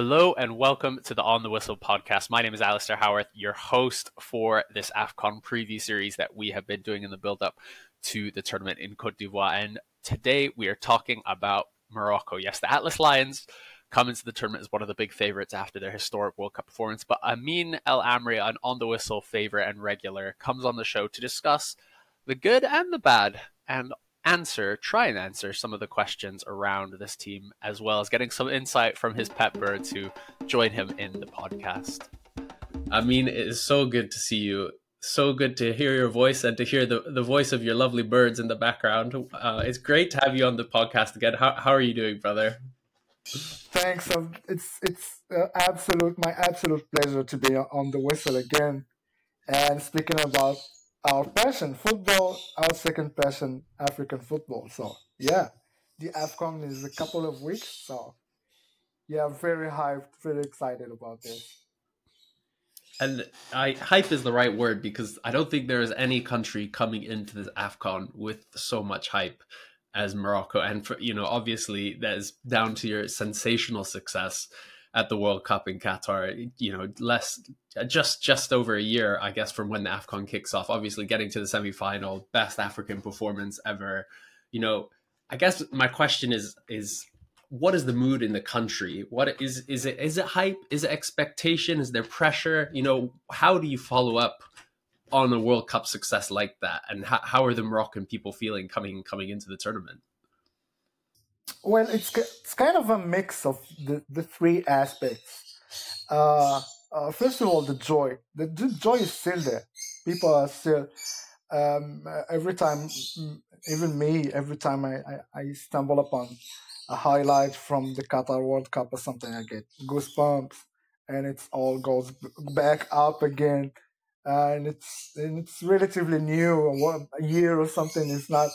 Hello and welcome to the On the Whistle podcast. My name is Alistair Howarth, your host for this AFCON preview series that we have been doing in the build up to the tournament in Cote d'Ivoire. And today we are talking about Morocco. Yes, the Atlas Lions come into the tournament as one of the big favorites after their historic World Cup performance. But Amine El Amri, an on the whistle favorite and regular, comes on the show to discuss the good and the bad and answer, try and answer some of the questions around this team, as well as getting some insight from his pet birds who join him in the podcast. Amine, it is so good to see you. So good to hear your voice and to hear the, the voice of your lovely birds in the background. Uh, it's great to have you on the podcast again. How, how are you doing, brother? Thanks. Um, it's it's uh, absolute my absolute pleasure to be on the whistle again. And speaking about our passion, football, our second passion, African football. So yeah, the AFCON is a couple of weeks. So yeah, very hyped, very excited about this. And I hype is the right word because I don't think there is any country coming into this AFCON with so much hype as Morocco. And for, you know, obviously that is down to your sensational success at the World Cup in Qatar. You know, less just just over a year, I guess, from when the Afcon kicks off. Obviously, getting to the semi final, best African performance ever. You know, I guess my question is is what is the mood in the country? What is is it is it hype? Is it expectation? Is there pressure? You know, how do you follow up on a World Cup success like that? And how, how are the Moroccan people feeling coming coming into the tournament? Well, it's it's kind of a mix of the, the three aspects. Uh, uh, first of all, the joy. The, the, joy is still there. People are still um, every time, even me, every time I, I, I, stumble upon a highlight from the Qatar World Cup or something, I get goosebumps, and it all goes back up again. Uh, and it's and it's relatively new. A year or something is not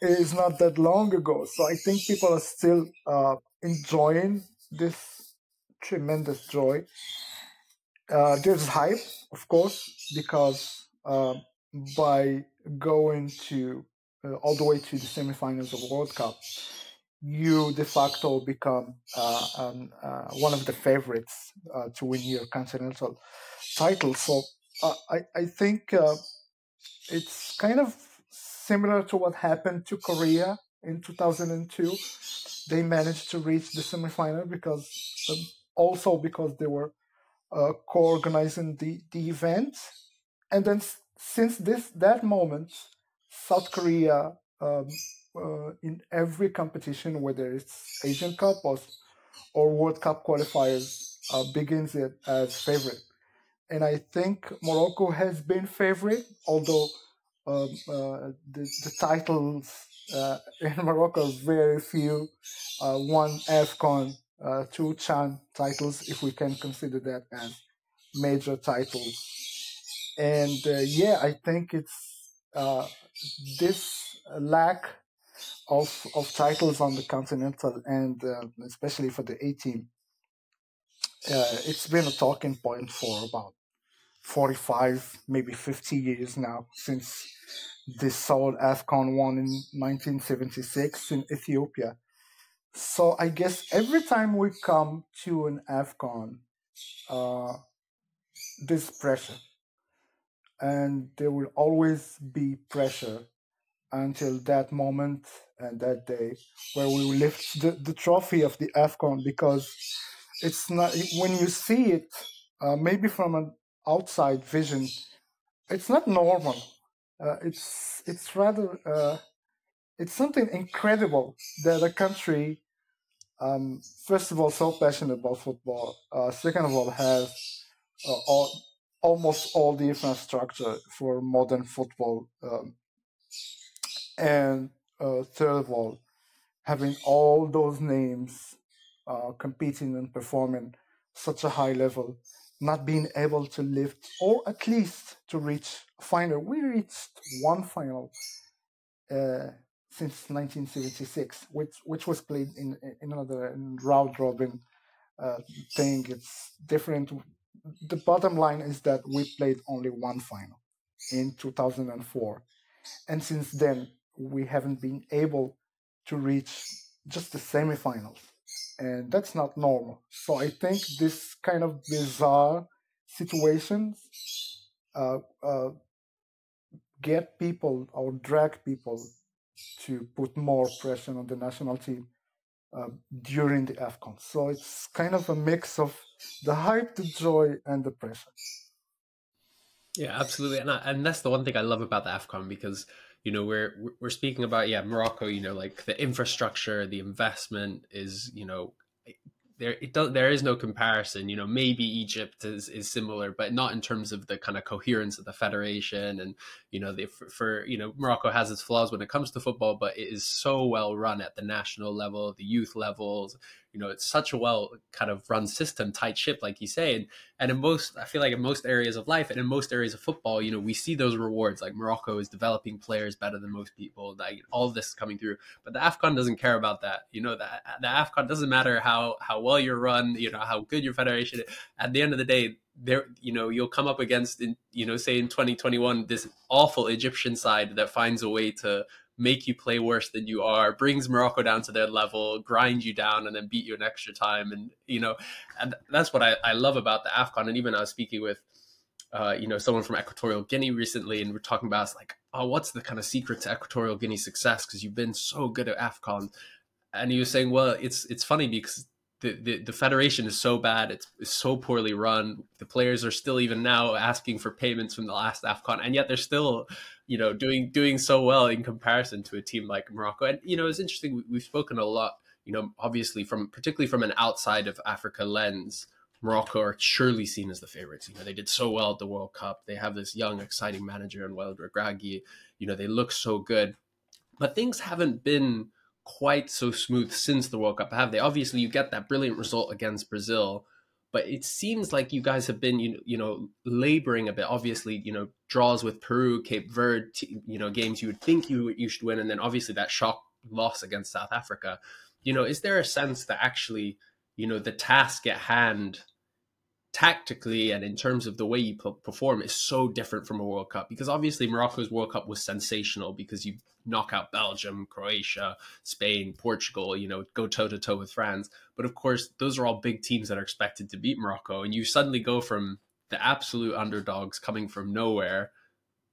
is not that long ago. So I think people are still uh, enjoying this tremendous joy. Uh, there's hype, of course, because uh, by going to uh, all the way to the semifinals of the World Cup, you de facto become uh, uh, one of the favorites to win your continental title. So I, I think it's kind of similar to what happened to Korea in 2002. They managed to reach the semifinal because um, also because they were uh, co-organizing the, the event. And then since this that moment, South Korea um, uh, in every competition, whether it's Asian Cup or, or World Cup qualifiers, uh, begins it as favorite. And I think Morocco has been favorite, although uh, the, the titles uh, in Morocco very few. Uh, one AFCON, uh, two Chan titles, if we can consider that as major titles. And uh, yeah, I think it's uh, this lack of of titles on the continental and especially for the A team. it's been a talking point for about 45, maybe 50 years now since the sole AFCON won in 1976 in Ethiopia. So I guess every time we come to an AFCON, uh, there's pressure. And there will always be pressure until that moment and that day where we lift the, the trophy of the AFCON because it's not, when you see it, uh, maybe from an outside vision, it's not normal. Uh, it's it's rather uh, it's something incredible that a country, um, first of all, so passionate about football. Uh, second of all, has uh, all, almost all the infrastructure for modern football, um, and uh, third of all, having all those names uh, competing and performing such a high level not being able to lift or at least to reach final. We reached one final uh, since 1976, which which was played in in another round robin uh, thing. It's different. The bottom line is that we played only one final in 2004, and since then we haven't been able to reach just the semifinals. And that's not normal. So I think this kind of bizarre situations uh, uh, get people or drag people to put more pressure on the national team uh, during the AFCON. So it's kind of a mix of the hype, the joy, and the pressure. Yeah, absolutely, and I, and that's the one thing I love about the Afcon because you know we're we're speaking about yeah Morocco. You know, like the infrastructure, the investment is you know there it does there is no comparison you know maybe egypt is, is similar but not in terms of the kind of coherence of the federation and you know the for, for, you know morocco has its flaws when it comes to football but it is so well run at the national level the youth levels you know it's such a well kind of run system tight ship like you say and, and in most i feel like in most areas of life and in most areas of football you know we see those rewards like morocco is developing players better than most people like all this coming through but the afcon doesn't care about that you know that the afcon doesn't matter how how well you're run you know how good your federation is. at the end of the day there you know you'll come up against in you know say in 2021 this awful egyptian side that finds a way to make you play worse than you are, brings Morocco down to their level, grind you down, and then beat you in extra time. And you know, and that's what I, I love about the Afcon. And even I was speaking with, uh, you know, someone from Equatorial Guinea recently, and we're talking about like, oh, what's the kind of secret to Equatorial Guinea success? Because you've been so good at Afcon, and he was saying, well, it's it's funny because the, the, the federation is so bad. It's, it's so poorly run. The players are still even now asking for payments from the last Afcon, and yet they're still, you know, doing doing so well in comparison to a team like Morocco. And you know, it's interesting. We, have spoken a lot, you know, obviously from particularly from an outside of Africa lens. Morocco are surely seen as the favorites. You know, they did so well at the World Cup. They have this young, exciting manager in Walid Regragui. You know, they look so good, but things haven't been quite so smooth since the World Cup, have they? Obviously, you get that brilliant result against Brazil, but it seems like you guys have been, you, you know, laboring a bit. Obviously, you know, draws with Peru, Cape Verde, you know, games you would think you you should win, and then obviously that shock loss against South Africa. You know, is there a sense that actually, you know, the task at hand tactically and in terms of the way you perform is so different from a World Cup because obviously Morocco's World Cup was sensational because you knock out Belgium, Croatia, Spain, Portugal, you know, go toe to toe with France. But of course, those are all big teams that are expected to beat Morocco and you suddenly go from the absolute underdogs coming from nowhere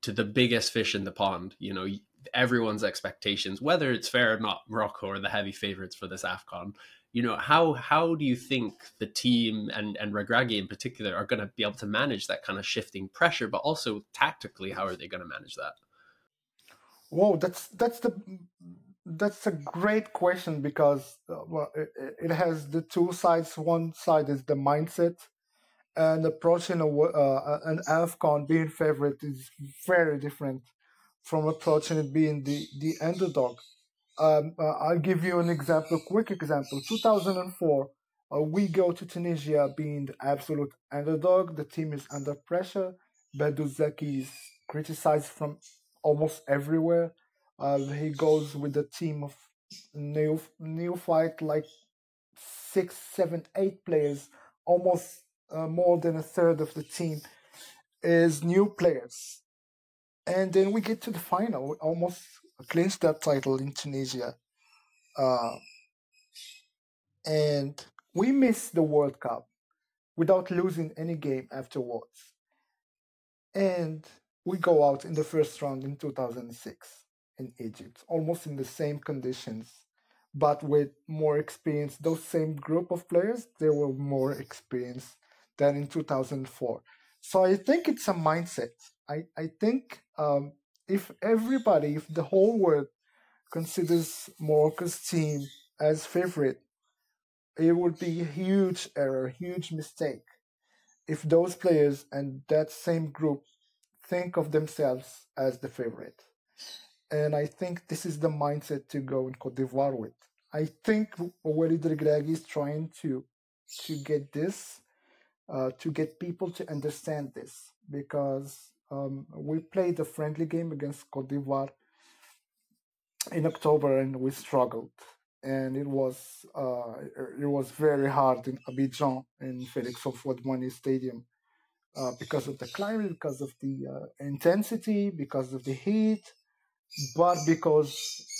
to the biggest fish in the pond, you know, everyone's expectations, whether it's fair or not, Morocco are the heavy favorites for this AFCON you know how how do you think the team and and Regragui in particular are going to be able to manage that kind of shifting pressure but also tactically how are they going to manage that? Whoa that's that's the that's a great question because uh, well, it, it, has the two sides. One side is the mindset and approaching a, uh, an afcon being favorite is very different from approaching it being the the underdog um, uh, I'll give you an example, quick example. 2004, uh, we go to Tunisia being the absolute underdog. The team is under pressure. Badou is criticized from almost everywhere. Uh, he goes with a team of new neophyte, like six, seven, eight players. Almost uh, more than a third of the team is new players. And then we get to the final, almost clinched that title in Tunisia. Uh, and we missed the World Cup without losing any game afterwards. And we go out in the first round in 2006 in Egypt, almost in the same conditions, but with more experience. Those same group of players, they were more experienced than in 2004. So I think it's a mindset. I, I think um, if everybody, if the whole world considers Morocco's team as favorite, it would be a huge error, huge mistake if those players and that same group think of themselves as the favorite. And I think this is the mindset to go in Cote d'Ivoire with. I think Walid Regragui is trying to to get this, uh, to get people to understand this, because um, we played a friendly game against Cote d'Ivoire in October and we struggled. And it was uh, it was very hard in Abidjan in Felix Houphouët-Boigny Stadium uh, because of the climate, because of the uh, intensity, because of the heat, but because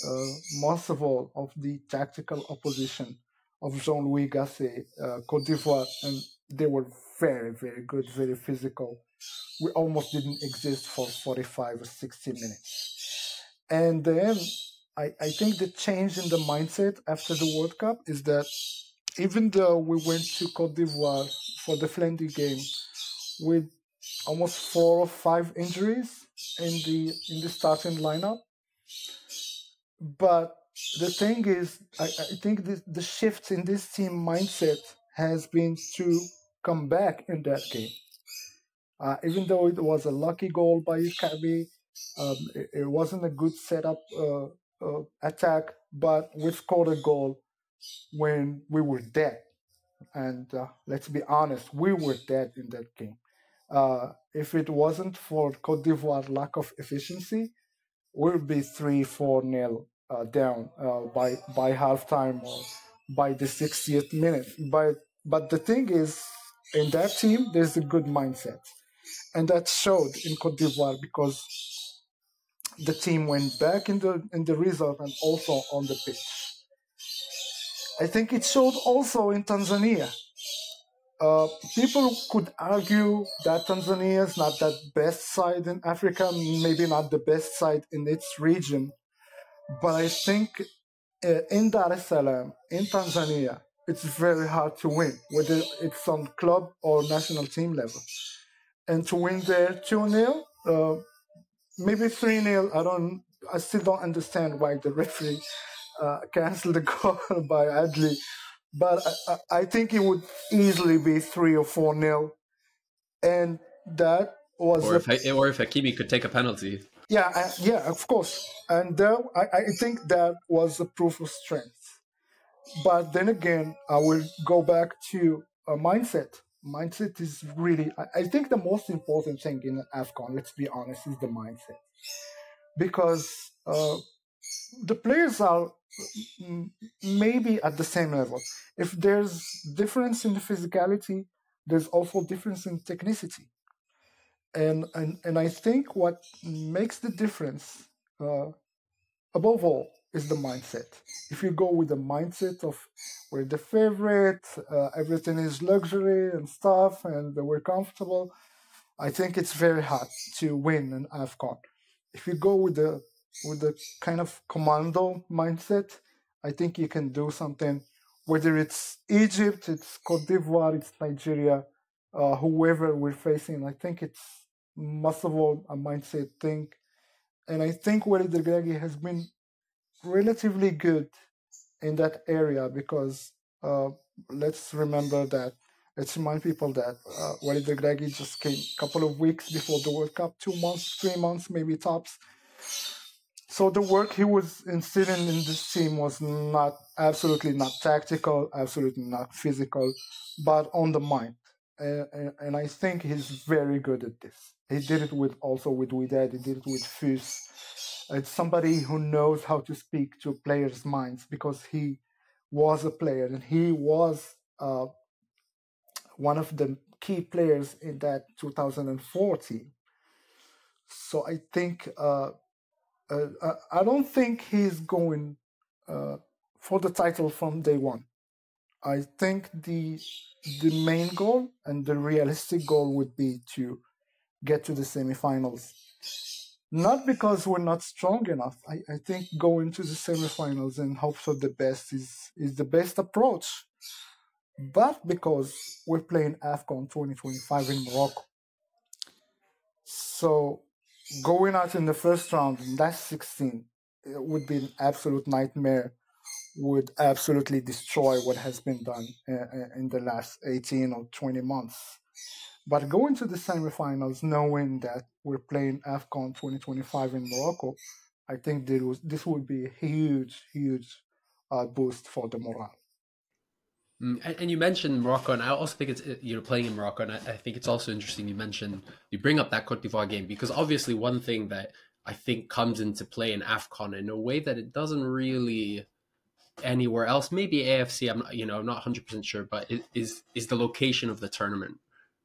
uh, most of all of the tactical opposition of Jean Louis Gasset, uh, Cote d'Ivoire, and they were very, very good, very physical. We almost didn't exist for 45 or 60 minutes. And then I, I think the change in the mindset after the World Cup is that even though we went to Cote d'Ivoire for the friendly game with almost four or five injuries in the in the starting lineup, but the thing is, I, I think the, the shift in this team mindset has been to come back in that game. Uh, even though it was a lucky goal by Icardi, um, it, it, wasn't a good setup uh, uh, attack, but we scored a goal when we were dead. And uh, let's be honest, we were dead in that game. Uh, if it wasn't for Cote d'Ivoire lack of efficiency, we'd be three, four nil uh, down by by halftime or by the 60th minute. But but the thing is, in that team, there's a good mindset, and that showed in Cote d'Ivoire because the team went back in the in the result and also on the pitch. I think it showed also in Tanzania. Uh, people could argue that Tanzania is not that best side in Africa, maybe not the best side in its region, but I think uh, in Dar es Salaam, in Tanzania, it's very hard to win, whether it's on club or national team level. And to win there 2 0, uh, maybe 3 0, I don't, I still don't understand why the referee uh, canceled the goal by Adli. But I, I think it would easily be 3 or 4 0. And that was. Or, if, or if Hakimi could take a penalty. Yeah, uh, yeah, of course. And uh, I, I think that was a proof of strength. But then again, I will go back to a mindset. Mindset is really, I, think the most important thing in AFCON, let's be honest, is the mindset. Because uh, the players are maybe at the same level. If there's difference in the physicality, there's also difference in technicity and and and I think what makes the difference, uh, above all, is the mindset. If you go with the mindset of we're the favorite, uh, everything is luxury and stuff, and we're comfortable, I think it's very hard to win an Afcon. If you go with the with the kind of commando mindset, I think you can do something. Whether it's Egypt, it's Cote d'Ivoire, it's Nigeria, uh, whoever we're facing, I think it's most of all a mindset thing. And I think Walid Regragui has been relatively good in that area because uh, let's remember that let's remind people that uh, Walid Regragui just came a couple of weeks before the World Cup, two months, three months, maybe tops. So the work he was instilling in this team was not absolutely not tactical, absolutely not physical, but on the mind. And, and I think he's very good at this. He did it with also with Wydad. He did it with Fus. It's somebody who knows how to speak to players' minds because he was a player and he was uh, one of the key players in that 2014. So I think uh, uh, uh, I don't think he's going uh, for the title from day one. I think the the main goal and the realistic goal would be to get to the semifinals. Not because we're not strong enough. I, I think going to the semifinals and hope for the best is, is the best approach. But because we're playing AFCON 2025 in Morocco. So going out in the first round, that's 16, it would be an absolute nightmare, would absolutely destroy what has been done uh, in the last 18 or 20 months. But going to the semifinals, knowing that we're playing AFCON 2025 in Morocco, I think this, was, this would be a huge, huge uh, boost for the morale. Mm, and, you mentioned Morocco, and I also think it's you know playing in Morocco, and I, think it's also interesting you mentioned you bring up that Cote d'Ivoire game because obviously one thing that I think comes into play in Afcon in a way that it doesn't really anywhere else. Maybe AFC, I'm you know I'm not 100 percent sure, but it is is the location of the tournament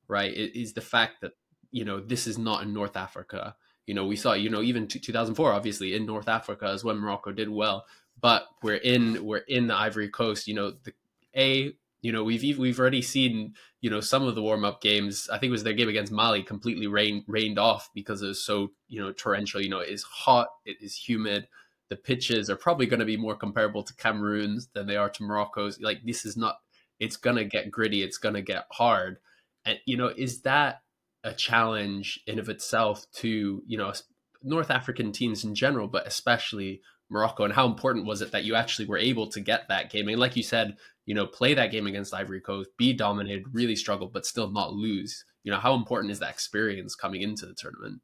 right? Is the fact that you know this is not in North Africa. You know, we mm. saw you know even 2004, obviously in North Africa is when Morocco did well, but we're in we're in the Ivory Coast. You know, the, a you know we've we've already seen you know some of the warm up games. I think it was their game against Mali completely rain, rained off because it was so you know torrential. You know, it is hot, it is humid. The pitches are probably going to be more comparable to Cameroon's than they are to Morocco's. Like this is not. It's going to get gritty. It's going to get hard. And you know, is that a challenge in of itself to you know North African teams in general, but especially Morocco? And how important was it that you actually were able to get that game? And like you said, you know, play that game against Ivory Coast, be dominated, really struggle, but still not lose. You know, how important is that experience coming into the tournament?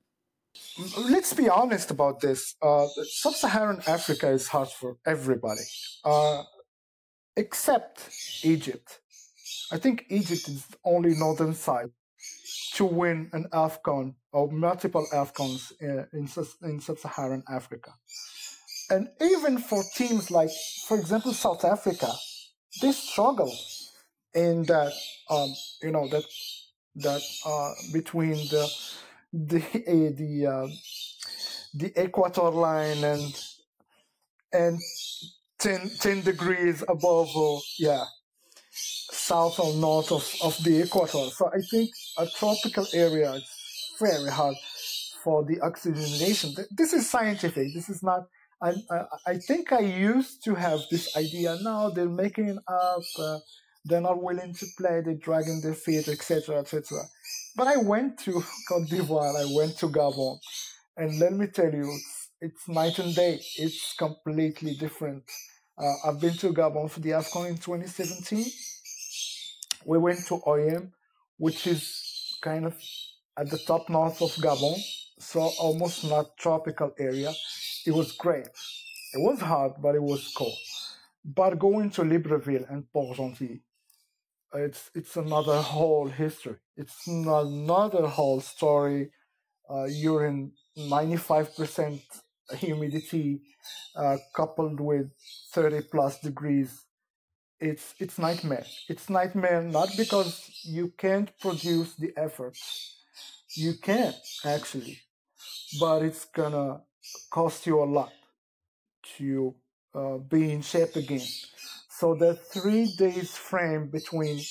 Let's be honest about this. Uh, Sub-Saharan Africa is hard for everybody, uh, except Egypt. I think Egypt is the only northern side to win an AFCON or multiple AFCONs in, in, in sub-Saharan Africa. And even for teams like, for example, South Africa, they struggle in that, um, you know, that that uh, between the the uh, the uh, the equator line and and 10, 10 degrees above, uh, yeah, south or north of, of the equator. So I think a tropical area is very hard for the oxygenation. This is scientific. This is not. I, I, think I used to have this idea. Now they're making up. Uh, they're not willing to play. They're dragging their feet, etc., etc. But I went to Cote d'Ivoire. I went to Gabon, and let me tell you, it's, it's night and day. It's completely different. Uh, I've been to Gabon for the AFCON in 2017 we went to Oyem, which is kind of at the top north of Gabon, so almost not tropical area. It was great. It was hot, but it was cool. But going to Libreville and Port-Gentil, it's it's another whole history. It's another whole story. Uh, you're in 95% humidity, uh, coupled with 30 plus degrees it's it's nightmare. It's nightmare not because you can't produce the effort. You can actually, but it's gonna cost you a lot to uh, be in shape again. So the three days frame between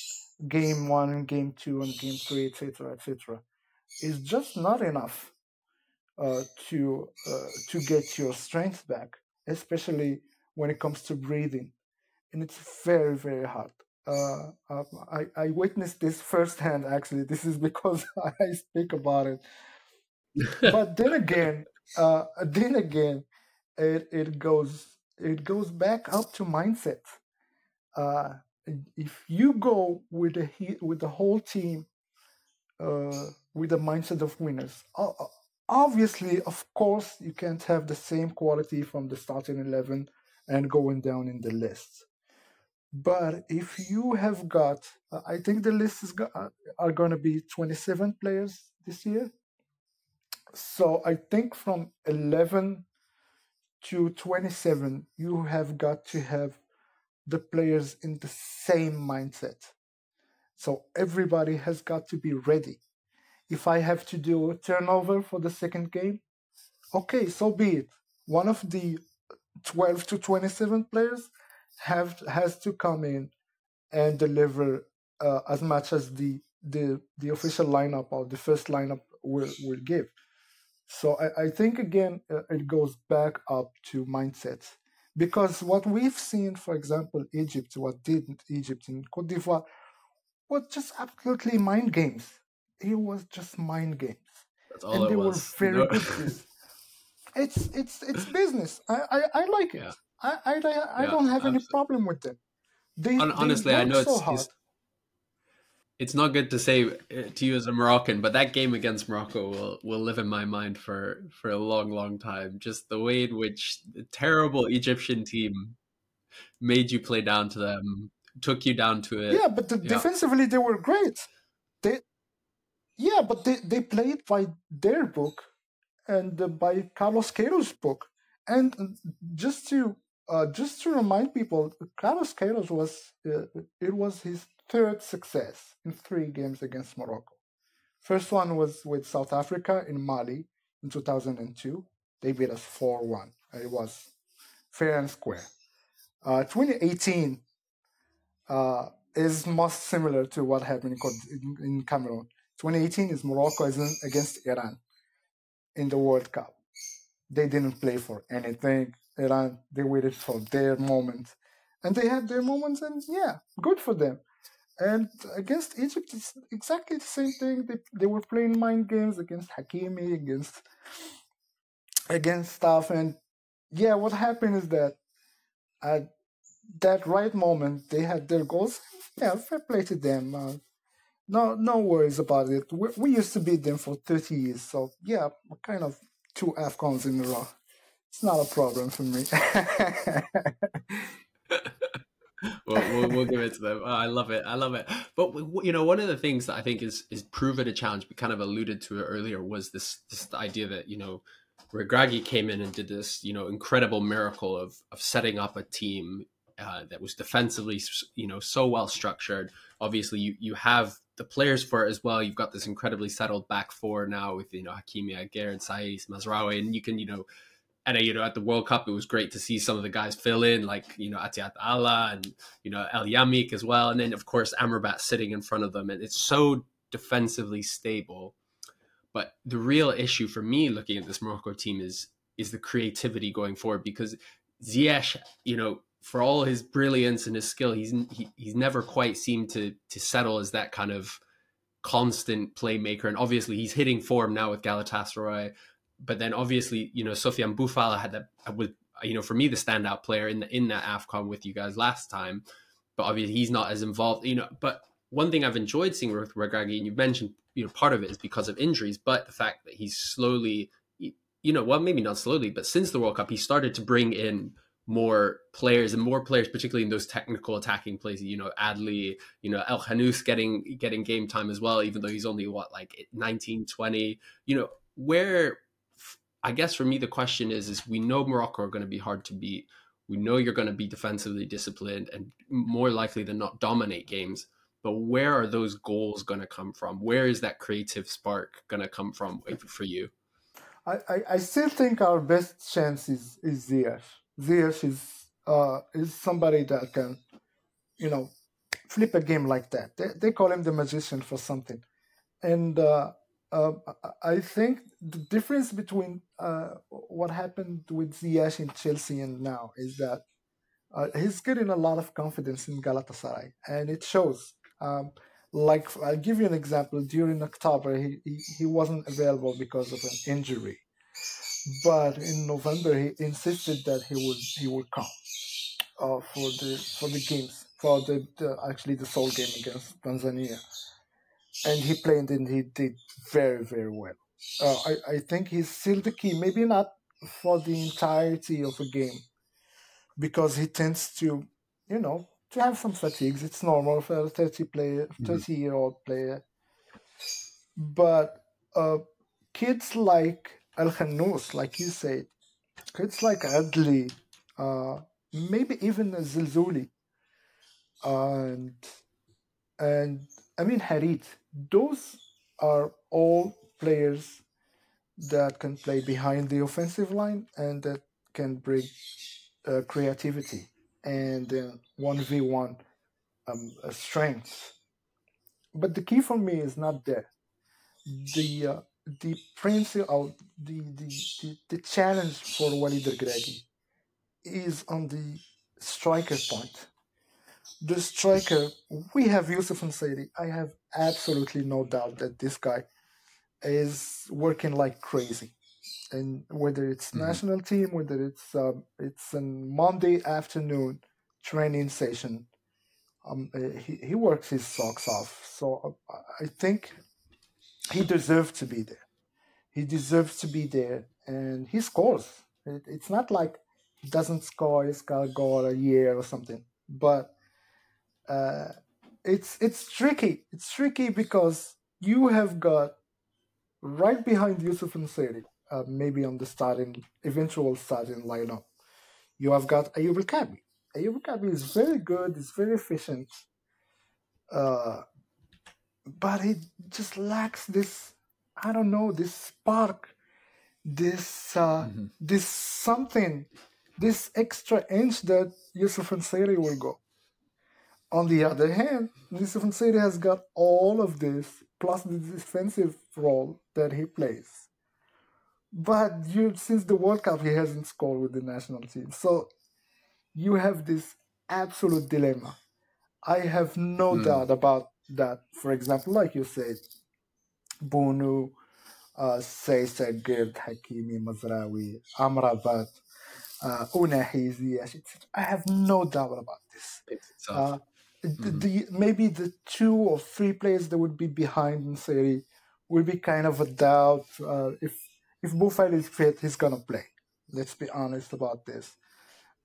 game one and game two and game three, etc., etc., is just not enough uh, to uh, to get your strength back, especially when it comes to breathing and it's very very hard. Uh, um, I I witnessed this firsthand. Actually, this is because I speak about it. but then again, uh, then again, it it goes it goes back up to mindset. Uh, if you go with the with the whole team, uh, with the mindset of winners, obviously, of course, you can't have the same quality from the starting eleven and going down in the list. But if you have got, uh, I think the list is go- uh, are going to be 27 players this year. So I think from 11 to 27, you have got to have the players in the same mindset. So everybody has got to be ready. If I have to do a turnover for the second game, okay, so be it. One of the 12 to 27 players have has to come in and deliver uh, as much as the the the official lineup or the first lineup will will give. So I, I think again uh, it goes back up to mindsets because what we've seen, for example, Egypt, what did Egypt in Cote d'Ivoire, was just absolutely mind games. It was just mind games, and they was. were very no. good. it's it's it's business. I I, I like it. Yeah. I I, I yeah, don't have any problem with them. They, honestly, they I know so it's, it's, it's not good to say uh, to you as a Moroccan, but that game against Morocco will will live in my mind for for a long, long time. Just the way in which the terrible Egyptian team made you play down to them, took you down to it. Yeah, but the, yeah. defensively they were great. They, yeah, but they they played by their book and uh, by Carlos Queiroz' book. And uh, just to uh, just to remind people, Carlos Queiroz was uh, it was his third success in three games against Morocco. First one was with South Africa in Mali in 2002. They beat us 4-1. It was fair and square. Uh, 2018, uh, is most similar to what happened in, in Cameroon. 2018 is Morocco against Iran in the World Cup. They didn't play for anything. Iran, they waited for their moment. And they had their moments, and yeah, good for them. And against Egypt, it's exactly the same thing. They, they were playing mind games against Hakimi, against against stuff. And yeah, what happened is that at that right moment, they had their goals. Yeah, fair play to them. Uh, no, no worries about it. We, we used to beat them for 30 years. So yeah, kind of two AFCONs in a row. It's not a problem for me. we'll, we'll, we'll, give it to them. Oh, I love it. I love it. But you know, one of the things that I think is is proven a challenge. We kind of alluded to it earlier. Was this this idea that you know, Regragui came in and did this you know incredible miracle of of setting up a team uh, that was defensively you know so well structured. Obviously, you you have the players for it as well. You've got this incredibly settled back four now with you know Hakimi Aguerd, Saiss, Mazraoui, and you can you know and uh, you know at the World Cup it was great to see some of the guys fill in like you know Atiat Allah and you know El Yamik as well, and then of course Amrabat sitting in front of them, and it's so defensively stable. But the real issue for me looking at this Morocco team is is the creativity going forward because Ziyech, you know, for all his brilliance and his skill, he's he, he's never quite seemed to to settle as that kind of constant playmaker. And obviously, he's hitting form now with Galatasaray but then obviously, you know, Sofiane Boufal had that was you know for me the standout player in the in that Afcon with you guys last time, but obviously he's not as involved. You know, but one thing I've enjoyed seeing with Regragui, and you mentioned you know part of it is because of injuries, but the fact that he's slowly, you know, well maybe not slowly, but since the World Cup he started to bring in more players and more players, particularly in those technical attacking plays. You know, Adli, you know, El Khannouss getting getting game time as well, even though he's only what like 19, 20. You know, where I guess for me the question is is we know Morocco are going to be hard to beat. We know you're going to be defensively disciplined and more likely than not dominate games. But where are those goals going to come from? Where is that creative spark going to come from for you? I, I, I still think our best chance is is Ziyech. Ziyech is uh is somebody that can, you know, flip a game like that. They, they call him the magician for something, and uh, uh, I think the difference between uh, what happened with Ziyech in Chelsea and now is that uh, he's getting a lot of confidence in Galatasaray, and it shows. Um, like I'll give you an example. During October, he, he, he wasn't available because of an injury, but in November he insisted that he would he would come uh, for the for the games for the, the actually the sole game against Tanzania and he played and he did very very well. Uh, I I think he's still the key. Maybe not for the entirety of a game, because he tends to, you know, to have some fatigues. It's normal for a thirty player, 30 mm-hmm. year old player. But uh, kids like El Khannouss, like you said, kids like Adli, uh, maybe even Zilzuli, and and Amine Harit, those are all players that can play behind the offensive line and that can bring uh, creativity and one v one um, strength. But the key for me is not there. The uh, the principle, uh, the, the, the the challenge for Walid Regragui is on the striker point the striker, we have Youssef En-Nesyri. I have absolutely no doubt that this guy is working like crazy. And whether it's mm-hmm. national team, whether it's uh, it's a Monday afternoon training session, um, uh, he, he works his socks off. So uh, I think he deserves to be there. He deserves to be there, and he scores. It, it's not like he doesn't score. He's got a goal a year or something. But uh, it's it's tricky. It's tricky because you have got right behind Youssef En-Nesyri, uh, maybe on the starting eventual starting lineup. You have got Kaabi. Ayoub El Kaabi is very good. He's very efficient. Uh, but he just lacks this. I don't know this spark, this uh, mm-hmm. this something, this extra inch that Youssef En-Nesyri will go on the other hand, En-Nesyri has got all of this plus the defensive role that he plays. But you, since the World Cup, he hasn't scored with the national team. So you have this absolute dilemma. I have no mm. doubt about that. For example, like you said, Bounou, uh, Saiss, Aguerd, Hakimi, Mazraoui, Amrabat, uh, Ounahi, I have no doubt about this. Uh, mm-hmm. the, maybe the two or three players that would be behind in En-Nesyri will be kind of a doubt. Uh, if if Boufal is fit, he's gonna play. Let's be honest about this.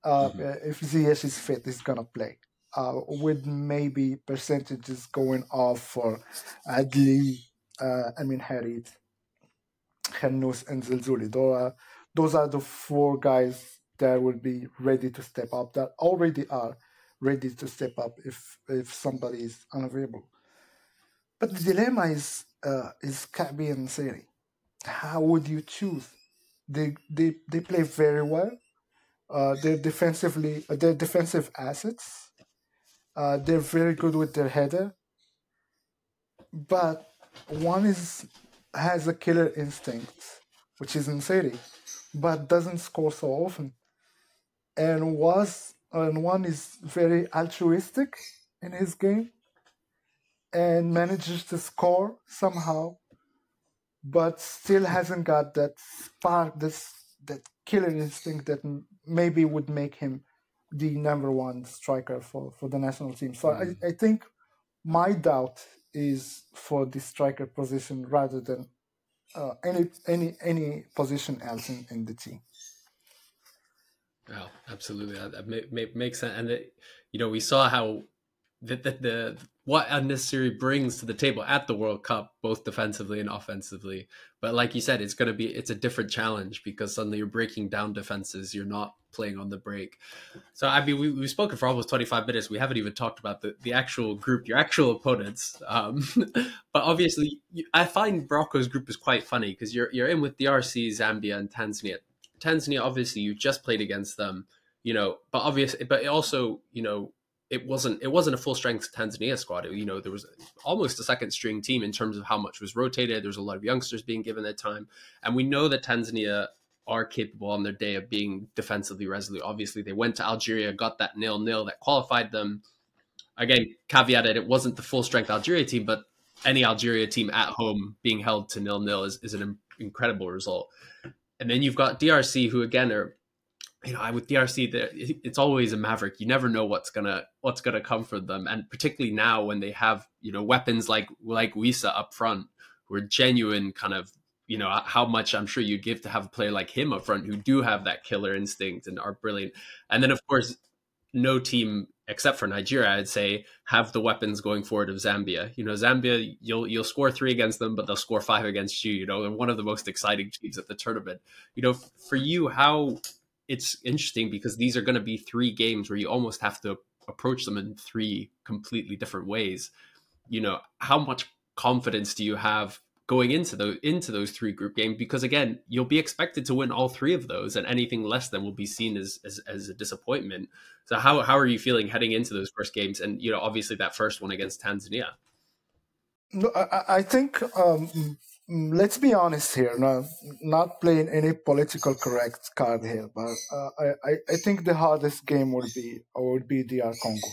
Uh, mm-hmm. If Ziyech is fit, he's gonna play. Uh, with maybe percentages going off for Adli, uh, Amine Harit, Khannouss, and Zelzouli. Those are, those are the four guys that will be ready to step up, that already are ready to step up if if somebody is unavailable. But the dilemma is uh, is Kaabi and. How would you choose? They they they play very well. Uh, they're defensively uh, they're defensive assets. Uh, they're very good with their header. But one is has a killer instinct, which is En-Nesyri, but doesn't score so often. And was and one is very altruistic in his game and manages to score somehow, but still hasn't got that spark, this that killer instinct that maybe would make him the number one striker for, for the national team. So mm. I, I think my doubt is for the striker position rather than uh, any any any position else in, in the team. Oh, absolutely. That may, makes sense. And you know, we saw how the, the, the what En-Nesyri brings to the table at the World Cup, both defensively and offensively. But like you said, it's going to be it's a different challenge because suddenly you're breaking down defenses. You're not playing on the break. So I mean, we, we've spoken for almost 25 minutes. We haven't even talked about the, the actual group, your actual opponents. Um, but obviously, I find Morocco's group is quite funny because you're you're in with DRC, Zambia, and Tanzania. Tanzania, obviously, you just played against them, you know, but obviously, but also, you know, it wasn't it wasn't a full strength Tanzania squad. It, you know, there was almost a second string team in terms of how much was rotated. There's a lot of youngsters being given that time, and we know that Tanzania are capable on their day of being defensively resolute. Obviously, they went to Algeria, got that nil nil that qualified them. Again, caveated, it wasn't the full strength Algeria team, but any Algeria team at home being held to nil nil is, is an incredible result. And then you've got DRC, who again are, you know, I with DRC, it's always a maverick. You never know what's gonna what's gonna come for them, and particularly now when they have you know weapons like like Wissa up front, who are genuine kind of you know how much I'm sure you'd give to have a player like him up front who do have that killer instinct and are brilliant. And then of course, no team except for Nigeria, I'd say, have the weapons going forward of Zambia. You know, Zambia, you'll you'll score three against them, but they'll score five against you. You know, they're one of the most exciting teams at the tournament. You know, for you, how it's interesting because these are going to be three games where you almost have to approach them in three completely different ways. You know, how much confidence do you have going into those into those three group games because again you'll be expected to win all three of those and anything less than will be seen as, as as, a disappointment. So how how are you feeling heading into those first games and you know obviously that first one against tanzania? No i, I think um, let's be honest here not not playing any political correct card here but uh, I, I think the hardest game would be would be the dr congo.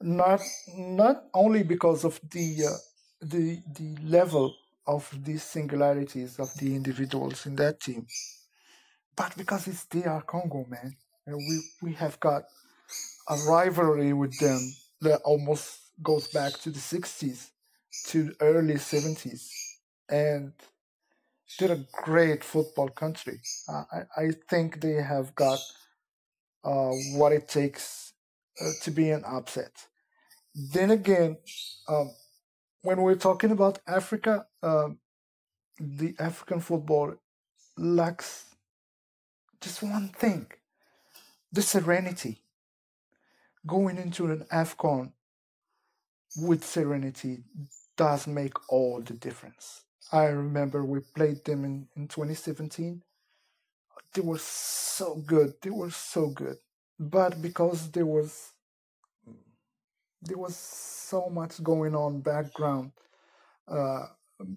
Not not only because of the uh, the the level of these singularities of the individuals in that team. But because it's DR Congo, man, and we, we have got a rivalry with them that almost goes back to the 60s, to early 70s. And they're a great football country. I, I think they have got uh, what it takes uh, to be an upset. Then again, um, when we're talking about Africa, um, the African football lacks just one thing the serenity. Going into an AFCON with serenity does make all the difference. I remember we played them in, in 2017. They were so good. They were so good. But because there was there was so much going on background uh,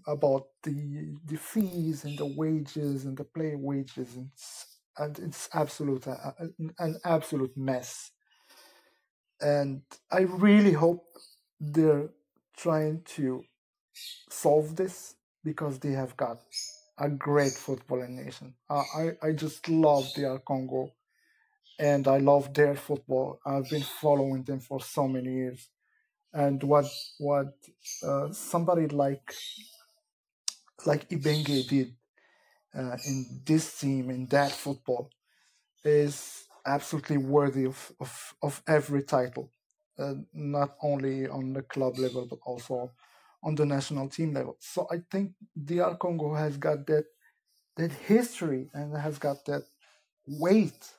about the the fees and the wages and the player wages and it's, and it's absolute uh, an absolute mess. And i really hope they're trying to solve this because they have got a great footballing nation. Uh, i i just love DR congo and i love their football. I've been following them for so many years. And what what uh, somebody like like Ibenge did uh, in this team in that football is absolutely worthy of of, of every title, uh, not only on the club level but also on the national team level. So I think DR Congo has got that that history and has got that weight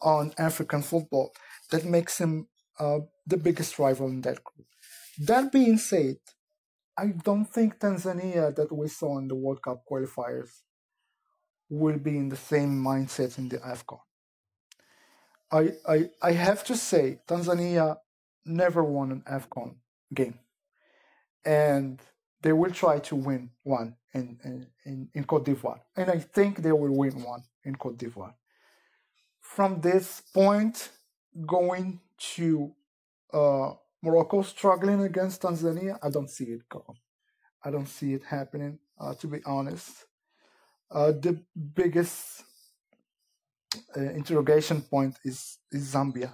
on African football that makes him uh, the biggest rival in that group. That being said, I don't think Tanzania that we saw in the World Cup qualifiers will be in the same mindset in the AFCON. I, I, I have to say, Tanzania never won an AFCON game. And they will try to win one in, in, in, Cote d'Ivoire. And I think they will win one in Cote d'Ivoire. From this point, going to uh, Morocco struggling against Tanzania, I don't see it go. I don't see it happening, uh, to be honest. Uh, the biggest uh, interrogation point is, is Zambia.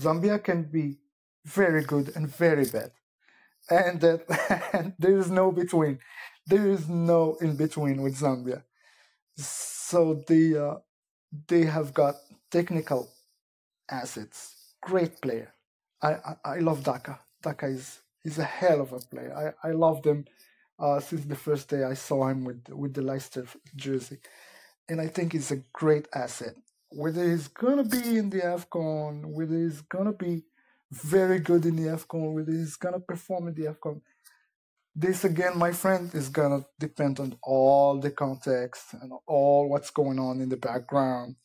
Zambia can be very good and very bad. And that and there is no between. There is no in between with Zambia. So they uh, they have got technical assets, great player, I, I, I love Daka. Daka is is a hell of a player. I, I loved him uh, since the first day I saw him with with the Leicester jersey, and I think he's a great asset. Whether he's gonna be in the Afcon, whether he's gonna be very good in the Afcon, whether he's gonna perform in the Afcon, this again, my friend, is gonna depend on all the context and all what's going on in the background,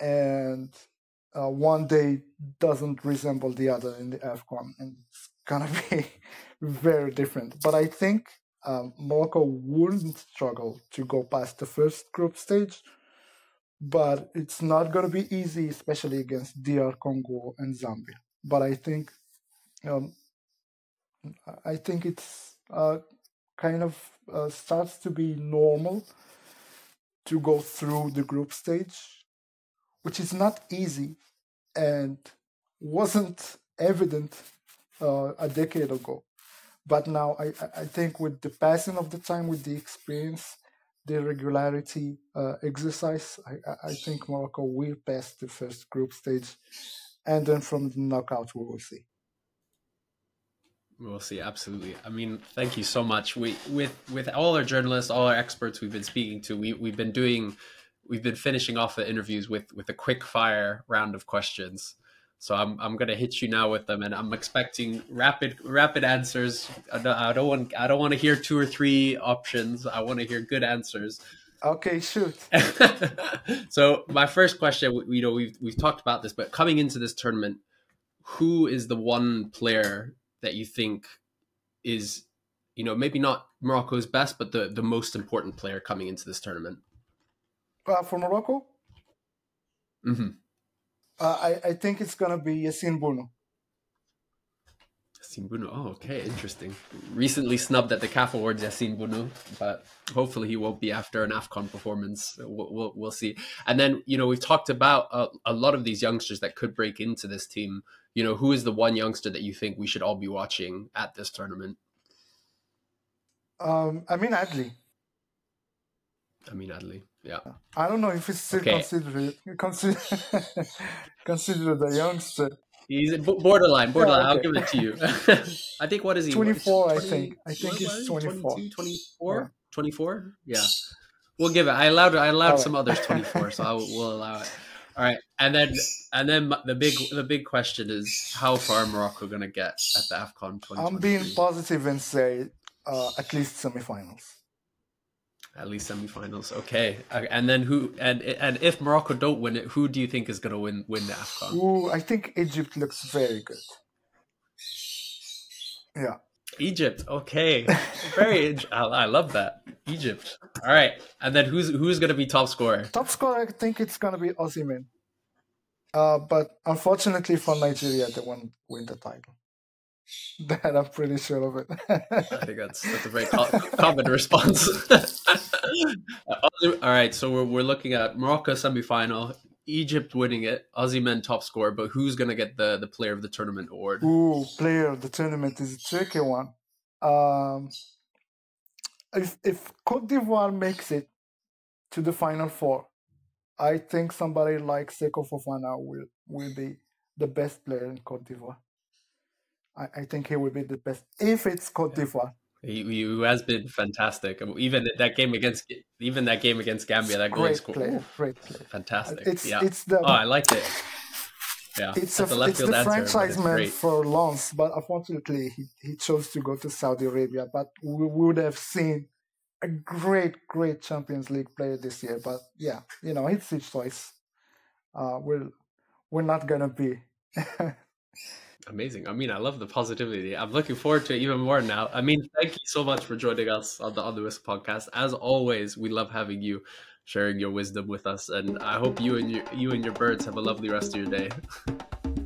and uh, one day doesn't resemble the other in the AFCON, and it's gonna be very different. But I think um, Morocco wouldn't struggle to go past the first group stage, but it's not gonna be easy, especially against DR Congo and Zambia. But I think, um, I think it's uh, kind of uh, starts to be normal to go through the group stage which is not easy and wasn't evident uh, a decade ago. But now I, I think with the passing of the time, with the experience, the regularity uh, exercise, I, I think Morocco will pass the first group stage. And then from the knockout, we will see. We'll see, absolutely. I mean, thank you so much. We with with all our journalists, all our experts we've been speaking to, we we've been doing we've been finishing off the interviews with with a quick fire round of questions. So I'm I'm gonna hit you now with them, and I'm expecting rapid rapid answers. I don't, I don't want I don't want to hear two or three options. I want to hear good answers. Okay, shoot. so my first question, you know, we've we've talked about this, but coming into this tournament, who is the one player that you think is, you know, maybe not Morocco's best, but the the most important player coming into this tournament? Uh, for Morocco? Mm-hmm. Uh, I, I think it's going to be Yassine Bounou. Yassine Bounou. Oh, okay, interesting. Recently snubbed at the CAF Awards, Yassine Bounou, but hopefully he won't be after an AFCON performance. We'll, we'll, we'll see. And then, you know, we've talked about a, a, lot of these youngsters that could break into this team. You know, who is the one youngster that you think we should all be watching at this tournament? Um, Amine Adli. I mean, Adli. Yeah. I don't know if it's still okay. considered consider considered a youngster. He's borderline, borderline. Yeah, okay. I'll give it to you. I think what is he? 24, 20, I think. I think he's 24. 24? 24? Yeah. We'll give it. I allowed I allowed some others 24, so I will, we'll allow it. All right. And then and then the big the big question is how far Morocco going to get at the AFCON 2023? I'm being positive and say uh, at least semifinals. At least semifinals. Okay. Uh, and then who and and if Morocco don't win it, who do you think is going to win win the AFCON? Ooh, I think Egypt looks very good. Yeah. Egypt. Okay. Very. I, I love that. Egypt. All right. And then who's who's going to be top scorer? Top scorer, I think it's going to be Osimhen. Uh, but unfortunately for Nigeria, they won't win the title. That I'm pretty sure of it. I think that's that's a very common response. All right, so we're we're looking at Morocco semifinal, Egypt winning it, Osimhen top scorer, but who's gonna get the the player of the tournament award? Ooh, player of the tournament is a tricky one. Um, if if Cote d'Ivoire makes it to the final four, I think somebody like Seko Fofana will will be the best player in Cote d'Ivoire. I, I think he will be the best if it's Cote d'Ivoire. He, he has been fantastic. Even that game against even that game against Gambia, that goal Great scored. player, great. Fantastic. It's yeah. it's the oh, I liked it. Yeah, it's That's a, left it's field the answer, franchise man for Lens, but unfortunately he, he chose to go to Saudi Arabia. But we would have seen a great, great Champions League player this year. But yeah, you know, it's his choice. Uh, we're we're not gonna be. Amazing. I mean, I love the positivity. I'm looking forward to it even more now. I mean, thank you so much for joining us on the On the Whistle podcast. As always, we love having you sharing your wisdom with us, and I hope you and your you and your birds have a lovely rest of your day.